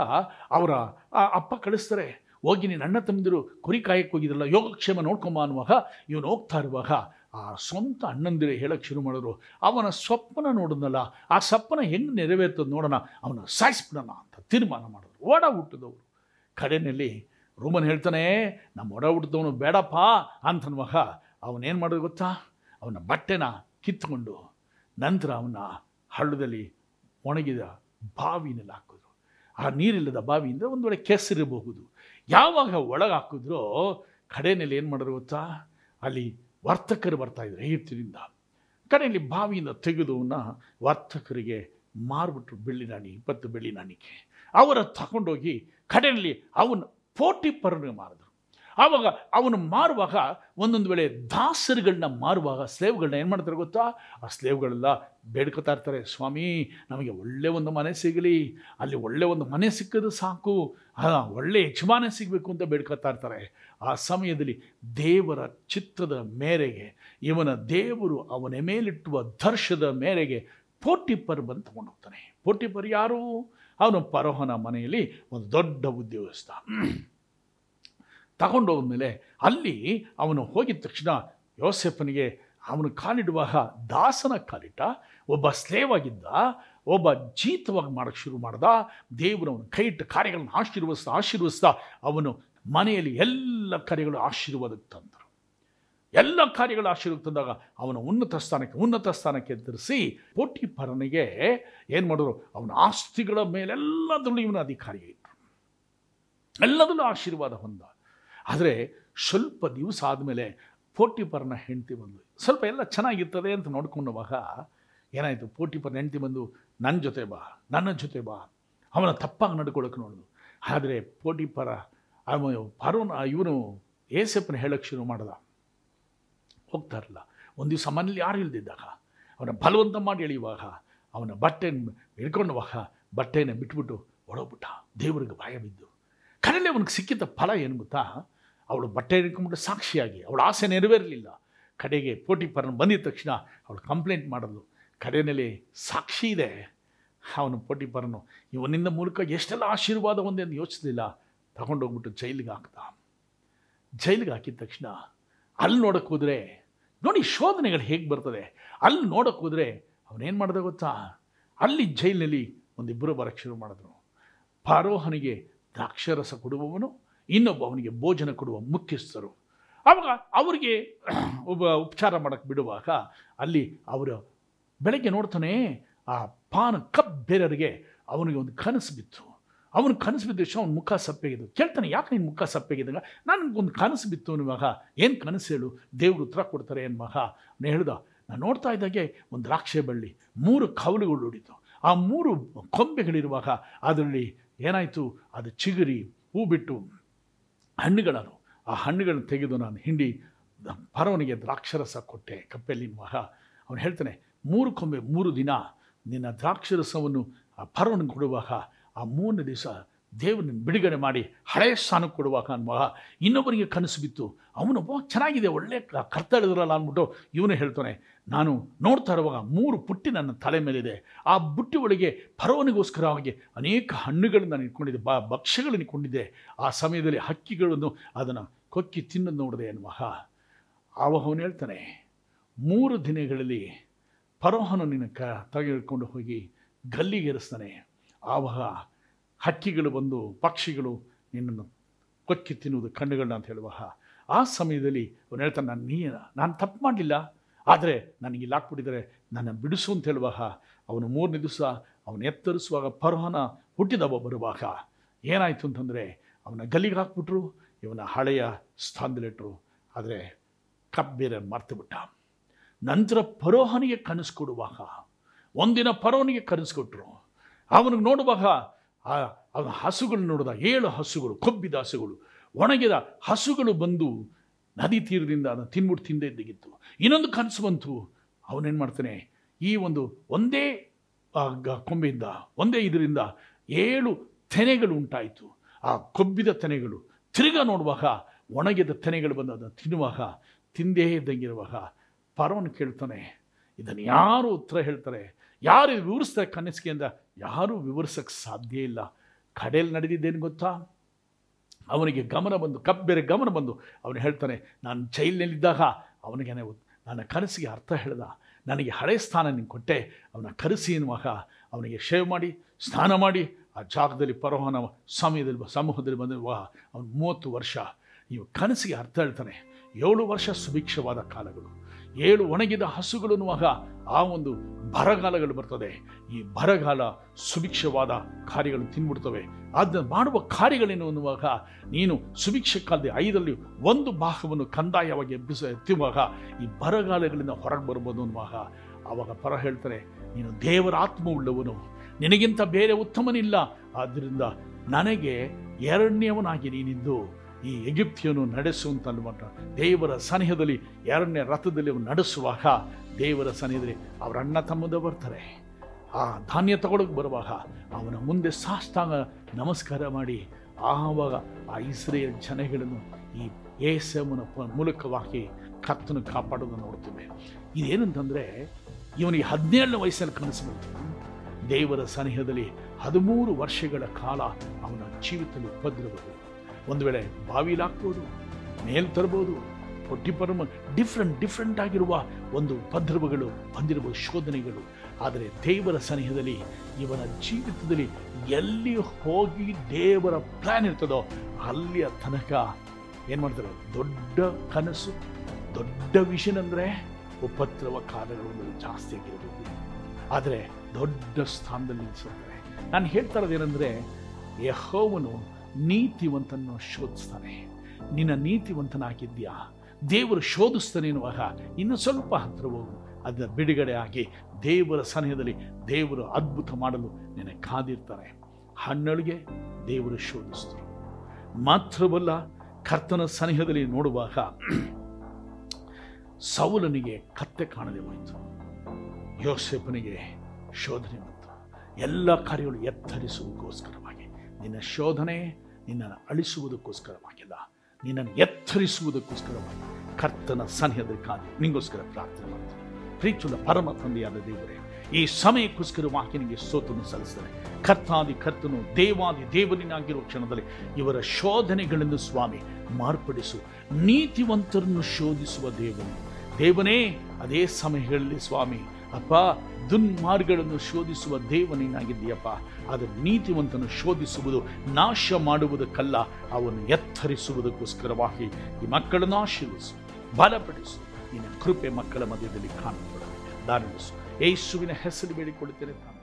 ಅವರ ಅಪ್ಪ ಕಳಿಸ್ತಾರೆ, ಹೋಗಿ ನೀನು ಅಣ್ಣ ತಮ್ಮದಿರು ಕುರಿ ಕಾಯಕ್ಕೆ ಹೋಗಿದ್ರಲ್ಲ, ಯೋಗಕ್ಷೇಮ ನೋಡ್ಕೊಂಬ ಅನ್ನುವಾಗ, ಇವನು ಹೋಗ್ತಾ ಇರುವಾಗ ಆ ಸ್ವಂತ ಅಣ್ಣಂದಿರೇ ಹೇಳಕ್ಕೆ ಶುರು ಮಾಡಿದ್ರು. ಅವನ ಸ್ವಪ್ನ ನೋಡಿದ್ನಲ್ಲ, ಆ ಸ್ವಪ್ನ ಹೆಂಗೆ ನೆರವೇರ್ತದೆ ನೋಡೋಣ, ಅವನ ಸಾಯಿಸ್ಬಿಡೋಣ ಅಂತ ತೀರ್ಮಾನ ಮಾಡಿದ್ರು. ಒಡ ಹುಟ್ಟಿದವರು. ಕಡೆಯಲ್ಲಿ ರೂಮನ್ ಹೇಳ್ತಾನೆ, ನಮ್ಮ ಒಡ ಹುಟ್ಟಿದವನು ಬೇಡಪ್ಪ ಅಂತನ್ನುವಾಗ ಅವನೇನು ಮಾಡೋದು ಗೊತ್ತಾ? ಅವನ ಬಟ್ಟೆನ ಕಿತ್ಕೊಂಡು ನಂತರ ಅವನ ಹಳ್ಳದಲ್ಲಿ ಒಣಗಿದ ಬಾವಿನಲ್ಲಿ ಹಾಕಿದ್ರು. ಆ ನೀರಿಲ್ಲದ ಬಾವಿಯಿಂದ ಒಂದು ವೇಳೆ ಕೆಸರಿರಬಹುದು. ಯಾವಾಗ ಒಳಗೆ ಹಾಕಿದ್ರೋ ಕಡೆಯಲ್ಲಿ ಏನು ಮಾಡಿದ್ರು ಗೊತ್ತಾ? ಅಲ್ಲಿ ವರ್ತಕರು ಇದ್ದಾರೆ ಈರ್ತಿನಿಂದ ಕಡೆಯಲ್ಲಿ ಬಾವಿಯಿಂದ ತೆಗೆದುವನ್ನ ವರ್ತಕರಿಗೆ ಮಾರ್ಬಿಟ್ರು ಬೆಳ್ಳಿ ನಾಣಿ, ಇಪ್ಪತ್ತು ಬೆಳ್ಳಿ ನಾಣಿಕೆ. ಅವರ ತಗೊಂಡೋಗಿ ಕಡೆಯಲ್ಲಿ ಅವನು ಪೋಟಿಪರನಿಗೆ ಮಾರಿದ್ರು. ಆವಾಗ ಅವನು ಮಾರುವಾಗ ಒಂದೊಂದು ವೇಳೆ ದಾಸರುಗಳನ್ನ ಮಾರುವಾಗ ಸ್ಲೇವ್ಗಳನ್ನ ಏನು ಮಾಡ್ತಾರೆ ಗೊತ್ತಾ? ಆ ಸ್ಲೇವ್ಗಳೆಲ್ಲ ಬೇಡ್ಕೊತಾ ಇರ್ತಾರೆ, ಸ್ವಾಮಿ, ನಮಗೆ ಒಳ್ಳೆ ಒಂದು ಮನೆ ಸಿಗಲಿ. ಅಲ್ಲಿ ಒಳ್ಳೆ ಒಂದು ಮನೆ ಸಿಕ್ಕಿದ್ರೆ ಸಾಕು. ಒಳ್ಳೆ ಯಜಮಾನ ಸಿಗಬೇಕು ಅಂತ ಬೇಡ್ಕೊತಾ ಇರ್ತಾರೆ. ಆ ಸಮಯದಲ್ಲಿ ದೇವರ ಚಿತ್ರದ ಮೇರೆಗೆ, ಇವನ ದೇವರು ಅವನ ಮೇಲಿಟ್ಟುವ ದರ್ಶದ ಮೇರೆಗೆ ಪೋಟಿಪರ್ ಬಂದು ತಗೊಂಡೋಗ್ತಾನೆ. ಪೋಟಿಪರ್ ಯಾರು? ಅವನು ಪರೋಹನ ಮನೆಯಲ್ಲಿ ಒಂದು ದೊಡ್ಡ ಉದ್ಯೋಗಸ್ಥ. ತಗೊಂಡೋದ್ಮೇಲೆ ಅಲ್ಲಿ ಅವನು ಹೋಗಿದ ತಕ್ಷಣ ಯೋಸೆಫನಿಗೆ ಅವನು ಕಾಲಿಡುವಾಗ ದಾಸನ ಕಾಲಿಟ್ಟ, ಒಬ್ಬ ಸ್ಲೇವ್ ಆಗಿದ್ದ, ಒಬ್ಬ ಜೀತವಾಗಿ ಮಾಡೋಕ್ಕೆ ಶುರು ಮಾಡ್ದ, ದೇವರು ಅವನ ಕೈ ಇಟ್ಟ ಕಾರ್ಯಗಳನ್ನು ಆಶೀರ್ವಸ್ತಾ ಆಶೀರ್ವಸ್ತಾ ಅವನು ಮನೆಯಲ್ಲಿ ಎಲ್ಲ ಕಾರ್ಯಗಳು ಆಶೀರ್ವಾದಕ್ಕೆ ತಂದರು. ಎಲ್ಲ ಕಾರ್ಯಗಳ ಆಶೀರ್ವಾದ ತಂದಾಗ ಅವನ ಉನ್ನತ ಸ್ಥಾನಕ್ಕೆ ಉನ್ನತ ಸ್ಥಾನಕ್ಕೆ ಎದುರಿಸಿ ಪೋಟಿಪರನಿಗೆ ಏನು ಮಾಡಿದ್ರು? ಅವನ ಆಸ್ತಿಗಳ ಮೇಲೆಲ್ಲದರಲ್ಲೂ ಇವನ ಅಧಿಕಾರಿ ಇಟ್ಟರು ಎಲ್ಲದರಲ್ಲೂ ಆಶೀರ್ವಾದ ಹೊಂದ. ಆದರೆ ಸ್ವಲ್ಪ ದಿವಸ ಆದಮೇಲೆ ಪೋಟಿಪರನ ಹೆಂಡತಿ ಬಂದು ಸ್ವಲ್ಪ ಎಲ್ಲ ಚೆನ್ನಾಗಿರ್ತದೆ ಅಂತ ನೋಡ್ಕೊಂಡವಾಗ ಏನಾಯಿತು? ಪೋಟಿಪರನ ಹೆಂಡತಿ ಬಂದು ನನ್ನ ಜೊತೆ ಬಾ, ನನ್ನ ಜೊತೆ ಬಾ. ಅವನ ತಪ್ಪಾಗಿ ನಡ್ಕೊಳ್ಳೋಕೆ ನೋಡಿದ್ರು ಆದರೆ ಪೋಟಿಪರ ಅವನು ಪರೋನ ಇವನು ಏಸಪ್ಪನ ಹೇಳಕ್ಕೆ ಶುರು ಮಾಡ್ದ. ಹೋಗ್ತಾ ಇರಲಿಲ್ಲ. ಒಂದು ದಿವಸ ಮನೇಲಿ ಯಾರು ಇಲ್ದಿದ್ದಾಗ, ಅವನ ಬಲವಂತ ಮಾಡಿ ಎಳೆಯುವಾಗ, ಅವನ ಬಟ್ಟೆ ಹಿಡ್ಕೊಂಡವಾಗ ಬಟ್ಟೆನ ಬಿಟ್ಬಿಟ್ಟು ಒಳಗ್ಬಿಟ್ಟ ದೇವರಿಗೆ ಭಯ ಬಿದ್ದು. ಕಡಲೆ ಅವನಿಗೆ ಸಿಕ್ಕಿದ್ದ ಫಲ ಏನು ಗೊತ್ತಾ? ಅವಳು ಬಟ್ಟೆ ಹಿಡ್ಕೊಂಡ್ಬಿಟ್ಟು ಸಾಕ್ಷಿಯಾಗಿ, ಅವಳ ಆಸೆ ನೆರವೇರಲಿಲ್ಲ. ಕಡೆಗೆ ಪೋಟಿಪರನ್ ಬಂದಿದ ತಕ್ಷಣ ಅವಳು ಕಂಪ್ಲೇಂಟ್ ಮಾಡಿದ್ಲು. ಕಡೆಯಲ್ಲಿ ಸಾಕ್ಷಿ ಇದೆ. ಅವನು ಪೋಟಿಪರನು ಇವನಿಂದ ಮೂಲಕ ಎಷ್ಟೆಲ್ಲ ಆಶೀರ್ವಾದ ಒಂದೇ ಯೋಚಿಸಲಿಲ್ಲ. ತಗೊಂಡೋಗ್ಬಿಟ್ಟು ಜೈಲಿಗೆ ಹಾಕ್ದ. ಜೈಲಿಗೆ ಹಾಕಿದ ತಕ್ಷಣ ಅಲ್ಲಿ ನೋಡೋಕ್ಕೆ ಹೋದರೆ, ನೋಡಿ ಶೋಧನೆಗಳು ಹೇಗೆ ಬರ್ತದೆ. ಅಲ್ಲಿ ನೋಡೋಕ್ಕೆ ಹೋದರೆ ಅವನೇನು ಮಾಡ್ದೆ ಗೊತ್ತಾ? ಅಲ್ಲಿ ಜೈಲಿನಲ್ಲಿ ಒಂದಿಬ್ಬರು ಬರೋಕ್ಕೆ ಶುರು ಮಾಡಿದ್ರು. ಪಾರೋಹನಿಗೆ ದ್ರಾಕ್ಷರಸ ಕೊಡುವವನು, ಇನ್ನೊಬ್ಬ ಅವನಿಗೆ ಭೋಜನ ಕೊಡುವ ಮುಖ್ಯಸ್ಥರು. ಆವಾಗ ಅವರಿಗೆ ಒಬ್ಬ ಉಪಚಾರ ಮಾಡೋಕ್ಕೆ ಬಿಡುವಾಗ ಅಲ್ಲಿ ಅವರು ಬೆಳಗ್ಗೆ ನೋಡ್ತಾನೆ, ಆ ಪಾನ ಕಪ್ ಬೇರೆಯವರಿಗೆ ಅವನಿಗೆ ಒಂದು ಕನಸು ಬಿತ್ತು. ಅವನು ಕನಸು ಬಿದ್ದ ಅವನ ಮುಖ ಸಪ್ಪೆಗಿದ್ದು. ಕೇಳ್ತಾನೆ, ಯಾಕೆ ನಿನ್ನ ಮುಖ ಸಪ್ಪೆಗಿದ್ದಾಗ ನನಗೊಂದು ಕನಸು ಬಿತ್ತು ಅನ್ನುವಾಗ ಏನು ಕನಸು ಹೇಳು? ದೇವರು ಉತ್ತರ ಕೊಡ್ತಾರೆ ಏನು ಮಗ. ನಾನು ಹೇಳ್ದ, ನಾನು ನೋಡ್ತಾ ಇದ್ದಾಗೆ ಒಂದು ದ್ರಾಕ್ಷೆ ಬಳ್ಳಿ, ಮೂರು ಕವಲುಗಳು ಉಡಿತು ಆ ಮೂರು ಕೊಂಬೆಗಳಿರುವಾಗ ಅದರಲ್ಲಿ ಏನಾಯಿತು? ಅದು ಚಿಗುರಿ, ಹೂ ಬಿಟ್ಟು ಹಣ್ಣುಗಳನ್ನು ಆ ಹಣ್ಣುಗಳನ್ನು ತೆಗೆದು ನಾನು ಹಿಂಡಿ ಪರವನಿಗೆ ದ್ರಾಕ್ಷರಸ ಕೊಟ್ಟೆ ಕಪ್ಪೆಲ್ಲಿನ್ನುವಾಗ ಅವನು ಹೇಳ್ತಾನೆ, ಮೂರು ಕೊಂಬೆ, ಮೂರು ದಿನ ನಿನ್ನ ದ್ರಾಕ್ಷರಸವನ್ನು ಆ ಪರವನಿಗೆ ಕೊಡುವಾಗ ಆ ಮೂರನೇ ದಿವಸ ದೇವನನ್ನು ಬಿಡುಗಡೆ ಮಾಡಿ ಹಳೆಯ ಸ್ಥಾನಕ್ಕೆ ಕೊಡುವಾಗ ಮಗ ಇನ್ನೊಬ್ಬರಿಗೆ ಕನಸು ಬಿತ್ತು. ಅವನು ಬಹಳ ಚೆನ್ನಾಗಿದೆ, ಒಳ್ಳೆ ಕರ್ತಳಿದ್ರಲ್ಲ ಅಂದ್ಬಿಟ್ಟು ಇವನು ಹೇಳ್ತಾನೆ, ನಾನು ನೋಡ್ತಾ ಇರುವಾಗ ಮೂರು ಪುಟ್ಟಿ ನನ್ನ ತಲೆ ಮೇಲಿದೆ. ಆ ಬುಟ್ಟಿ ಒಳಗೆ ಪರವನಿಗೋಸ್ಕರವಾಗಿ ಅನೇಕ ಹಣ್ಣುಗಳನ್ನು ನಾನು ಇಟ್ಕೊಂಡಿದ್ದೆ, ಬ ಭಕ್ಷ್ಯಗಳನ್ನು ಇಟ್ಕೊಂಡಿದ್ದೆ. ಆ ಸಮಯದಲ್ಲಿ ಹಕ್ಕಿಗಳನ್ನು ಅದನ್ನು ಕೊಕ್ಕಿ ತಿನ್ನೋದು ನೋಡಿದೆ ಎನ್ನುವಾಗ ಆವಾಗ ಅವನು ಹೇಳ್ತಾನೆ, ಮೂರು ದಿನಗಳಲ್ಲಿ ಪರೋಹನು ನಿನ್ನ ಕ ತೆಗೆದುಕೊಂಡು ಹೋಗಿ ಗಲ್ಲಿಗೇರಿಸ್ತಾನೆ. ಆವಾಗ ಹಕ್ಕಿಗಳು ಬಂದು ಪಕ್ಷಿಗಳು ನಿನ್ನನ್ನು ಕೊಕ್ಕಿ ತಿನ್ನುವುದು ಕಣ್ಣುಗಳನ್ನ ಅಂತ ಹೇಳುವಾಗ ಆ ಸಮಯದಲ್ಲಿ ಅವನು ಹೇಳ್ತಾನೆ, ನಾನು ನೀ, ನಾನು ತಪ್ಪು ಮಾಡಲಿಲ್ಲ. ಆದರೆ ನನಗೆ ಇಲ್ಲಿ ಹಾಕ್ಬಿಟ್ಟಿದ್ದಾರೆ ನನ್ನ ಬಿಡಿಸು ಅಂತ ಹೇಳುವಾಗ ಅವನು ಮೂರನೇ ದಿವಸ ಅವನು ಎತ್ತರಿಸುವಾಗ ಪರ್ವನ ಹುಟ್ಟಿದವ ಬರುವಾಗ ಏನಾಯಿತು ಅಂತಂದರೆ ಅವನ ಗಲ್ಲಿಗೆ ಹಾಕ್ಬಿಟ್ರು, ಇವನ ಹಳೆಯ ಸ್ಥಾನದಲ್ಲಿಟ್ಟರು ಆದರೆ ಕಪ್ ಬೇರೆ ಮರ್ತು ನಂತರ ಪರೋಹನಿಗೆ ಕನಸು ಕೊಡುವಾಗ ಒಂದಿನ ಪರೋಹನಿಗೆ ಕನಸು ಕೊಟ್ಟರು ಅವನಿಗೆ ನೋಡುವಾಗ ಅವನ ಹಸುಗಳು ನೋಡಿದ, ಏಳು ಹಸುಗಳು, ಕೊಬ್ಬಿದ ಹಸುಗಳು. ಒಣಗಿದ ಹಸುಗಳು ಬಂದು ನದಿ ತೀರದಿಂದ ಅದನ್ನು ತಿನ್ಬಿಟ್ಟು ತಿಂದೇ ಇದ್ದಗಿತ್ತು. ಇನ್ನೊಂದು ಕನಸು ಬಂತು. ಅವನೇನು ಮಾಡ್ತಾನೆ, ಈ ಒಂದು ಒಂದೇ ಕೊಂಬೆಯಿಂದ, ಒಂದೇ ಇದರಿಂದ ಏಳು ತೆನೆಗಳು ಉಂಟಾಯಿತು. ಆ ಕೊಬ್ಬಿದ ತೆನೆಗಳು ತಿರುಗಾ ನೋಡುವಾಗ, ಒಣಗಿದ ತೆನೆಗಳು ಬಂದು ಅದನ್ನು ತಿನ್ನುವಾಗ, ತಿಂದೇ ಇದ್ದಂಗಿರುವಾಗ ಪರವನು ಕೇಳ್ತಾನೆ ಇದನ್ನು ಯಾರು ಉತ್ತರ ಹೇಳ್ತಾರೆ? ಯಾರು ವಿವರಿಸ್ತಾರೆ ಕನಸಿಗೆ ಅಂದ ಯಾರೂ ವಿವರಿಸಕ್ಕೆ ಸಾಧ್ಯ ಇಲ್ಲ. ಕಡೆಯಲ್ಲಿ ನಡೆದಿದ್ದೇನು ಗೊತ್ತಾ? ಅವನಿಗೆ ಗಮನ ಬಂದು ಕಪ್ ಬೇರೆ ಗಮನ ಬಂದು ಅವನು ಹೇಳ್ತಾನೆ, ನಾನು ಜೈಲಿನಲ್ಲಿದ್ದಾಗ ಅವನಿಗೆ ನಾನು ನನ್ನ ಕನಸಿಗೆ ಅರ್ಥ ಹೇಳ್ದ. ನನಗೆ ಹಳೆ ಸ್ಥಾನ ನೀನು ಕೊಟ್ಟೆ. ಅವನ ಕರೆಸಿ ಎನ್ನುವಾಗ ಅವನಿಗೆ ಶೇವ್ ಮಾಡಿ, ಸ್ನಾನ ಮಾಡಿ, ಆ ಜಾಗದಲ್ಲಿ ಪರೋಹನ ಸಮಯದಲ್ಲಿ, ಸಮೂಹದಲ್ಲಿ ಬಂದಿರುವ ಅವನು ಮೂವತ್ತು ವರ್ಷ. ನೀವು ಕನಸಿಗೆ ಅರ್ಥ ಹೇಳ್ತಾನೆ. ಏಳು ವರ್ಷ ಸುಭಿಕ್ಷವಾದ ಕಾಲಗಳು. ಏಳು ಒಣಗಿದ ಹಸುಗಳು ಅನ್ನುವಾಗ ಆ ಒಂದು ಬರಗಾಲಗಳು ಬರ್ತದೆ. ಈ ಬರಗಾಲ ಸುಭಿಕ್ಷವಾದ ಕಾರ್ಯಗಳು ತಿನ್ಬಿಡ್ತವೆ. ಅದನ್ನ ಮಾಡುವ ಕಾರ್ಯಗಳೇನು ಅನ್ನುವಾಗ ನೀನು ಸುಭಿಕ್ಷ ಕಾಲದ ಐದರಲ್ಲಿ ಒಂದು ಭಾಗವನ್ನು ಕಂದಾಯವಾಗಿ ಎಬ್ಬಿಸ ಎತ್ತುವಾಗ ಈ ಬರಗಾಲಗಳಿಂದ ಹೊರಗೆ ಬರ್ಬೋದು ಅನ್ನುವಾಗ ಆವಾಗ ಪರ ಹೇಳ್ತಾರೆ, ನೀನು ದೇವರ ಆತ್ಮವುಳ್ಳವನು. ನಿನಗಿಂತ ಬೇರೆ ಉತ್ತಮನಿಲ್ಲ. ಆದ್ದರಿಂದ ನನಗೆ ಎರಡನೇವನಾಗಿ ನೀನಿದ್ದು. ಈ ಎಗಿಪ್ತಿಯನ್ನು ನಡೆಸುವಂತ ದೇವರ ಸನಿಹದಲ್ಲಿ, ಎರಡನೇ ರಥದಲ್ಲಿ ನಡೆಸುವಾಗ ದೇವರ ಸನಿಹದಲ್ಲಿ ಅವರ ಅಣ್ಣ ತಮ್ಮದ ಬರ್ತಾರೆ. ಆ ಧಾನ್ಯ ತಗೊಳಕ್ಕೆ ಬರುವಾಗ ಅವನ ಮುಂದೆ ಸಾಷ್ಟಾಂಗ ನಮಸ್ಕಾರ ಮಾಡಿ, ಆವಾಗ ಆ ಇಸ್ರೇಲ್ ಜನಗಳನ್ನು ಈ ಏಸಮನ ಮೂಲಕವಾಗಿ ಕತ್ತನ್ನು ಕಾಪಾಡೋದನ್ನು ನೋಡ್ತೇವೆ. ಇದೇನಂತಂದರೆ, ಇವನಿಗೆ ಹದಿನೇಳನೇ ವಯಸ್ಸಲ್ಲಿ ಕನಸು ಬಂತು. ದೇವರ ಸನಿಹದಲ್ಲಿ ಹದಿಮೂರು ವರ್ಷಗಳ ಕಾಲ ಅವನ ಜೀವಿತದಲ್ಲಿ ಉಪದ್ರವಗಳು ಒಂದು ವೇಳೆ ಬಾವಿಲಿ ಹಾಕ್ಬೋದು, ಮೇಲ್ ತರ್ಬೋದು ಪೊಟ್ಟಿಪರಮ ಡಿಫ್ರೆಂಟ್ ಡಿಫ್ರೆಂಟ್ ಆಗಿರುವ ಒಂದು ಉಪದ್ರವಗಳು ಬಂದಿರುವ ಶೋಧನೆಗಳು. ಆದರೆ ದೇವರ ಸನಿಹದಲ್ಲಿ ಇವನ ಜೀವಿತದಲ್ಲಿ ಎಲ್ಲಿ ಹೋಗಿ ದೇವರ ಪ್ಲಾನ್ ಇರ್ತದೋ ಅಲ್ಲಿಯ ತನಕ ಏನು ಮಾಡ್ತಾರೆ? ದೊಡ್ಡ ಕನಸು, ದೊಡ್ಡ ವಿಷನ್ ಅಂದರೆ ಉಪದ್ರವ ಕಾಲಗಳು ಜಾಸ್ತಿ ಆಗಿರಬೇಕು. ಆದರೆ ದೊಡ್ಡ ಸ್ಥಾನದಲ್ಲಿ ನಿಲ್ಲಿಸುತ್ತಾರೆ ನಾನು ಹೇಳ್ತಾ ಇರೋದೇನೆಂದರೆ ಯಹೋವನು ನೀತಿವಂತನ್ನು ಶೋಧಿಸ್ತಾನೆ. ನಿನ್ನ ನೀತಿವಂತನಾಗಿದ್ಯಾ ದೇವರು ಶೋಧಿಸ್ತಾನೆ ಎನ್ನುವಾಗ ಇನ್ನು ಸ್ವಲ್ಪ ಹತ್ರ ಹೋಗು. ಅದರ ಬಿಡುಗಡೆ ಆಗಿ ದೇವರ ಸನಿಹದಲ್ಲಿ ದೇವರು ಅದ್ಭುತ ಮಾಡಲು ನಿನ್ನ ಕಾದಿರ್ತಾರೆ ಹಣ್ಣಳಿಗೆ ದೇವರು ಶೋಧಿಸಿದರು ಮಾತ್ರವಲ್ಲ, ಕರ್ತನ ಸನಿಹದಲ್ಲಿ ನೋಡುವಾಗ ಸೌಲನಿಗೆ ಕತ್ತೆ ಕಾಣದೆ ಹೋಯಿತು. ಯೋಸೆಫನಿಗೆ ಶೋಧನೆ ಬಂತು. ಎಲ್ಲ ಕಾರ್ಯಗಳು ಎತ್ತರಿಸುವುದಕ್ಕೋಸ್ಕರವಾಗಿ. ನಿನ್ನ ಶೋಧನೆ ನಿನ್ನನ್ನು ಅಳಿಸುವುದಕ್ಕೋಸ್ಕರವಾಗಿಲ್ಲ ನಿನ್ನನ್ನು ಎತ್ತರಿಸುವುದಕ್ಕೋಸ್ಕರವಾಗಿ ಕರ್ತನ ಸನಿಹದಲ್ಲಿ ಕಾದು ನಿಂಗೋಸ್ಕರ ಪ್ರಾರ್ಥನೆ ಮಾಡ್ತೀನಿ. ಪ್ರೀತಿಯುಳ್ಳ ಪರಮ ತಂದೆಯಾದ ದೇವರೇ, ಈ ಸಮಯಕ್ಕೋಸ್ಕರವಾಗಿ ನಿಮಗೆ ಸೋತನ್ನು ಸಲ್ಲಿಸ್ತಾರೆ ಕರ್ತಾದಿ ಕರ್ತನು ದೇವಾದಿ ದೇವನಿನಾಗಿರುವ ಕ್ಷಣದಲ್ಲಿ ಇವರ ಶೋಧನೆಗಳನ್ನು ಸ್ವಾಮಿ ಮಾರ್ಪಡಿಸು. ನೀತಿವಂತರನ್ನು ಶೋಧಿಸುವ ದೇವನು. ದೇವನೇ, ಅದೇ ಸಮಯಗಳಲ್ಲಿ ಸ್ವಾಮಿ ಅಪ್ಪ ದುನ್ಮಾರ್ಗಗಳನ್ನು ಶೋಧಿಸುವ ದೇವನೇನಾಗಿದ್ದೀಯಪ್ಪ ಆದರೆ ನೀತಿವಂತನು ಶೋಧಿಸುವುದು ನಾಶ ಮಾಡುವುದಕ್ಕಲ್ಲ, ಅವನು ಎತ್ತರಿಸುವುದಕ್ಕೋಸ್ಕರವಾಗಿ ಈ ಮಕ್ಕಳನ್ನು ಆಶೀರ್ವಿಸು ಬಲಪಡಿಸು. ನಿನ್ನ ಕೃಪೆ ಮಕ್ಕಳ ಮಧ್ಯದಲ್ಲಿ ಕಾಣುತ್ತದೆ ದಾನಿಸು ಯೇಸುವಿನ ಹೆಸರು ಬೇಡಿಕೊಳ್ಳುತ್ತೇನೆ ತಾನೆ.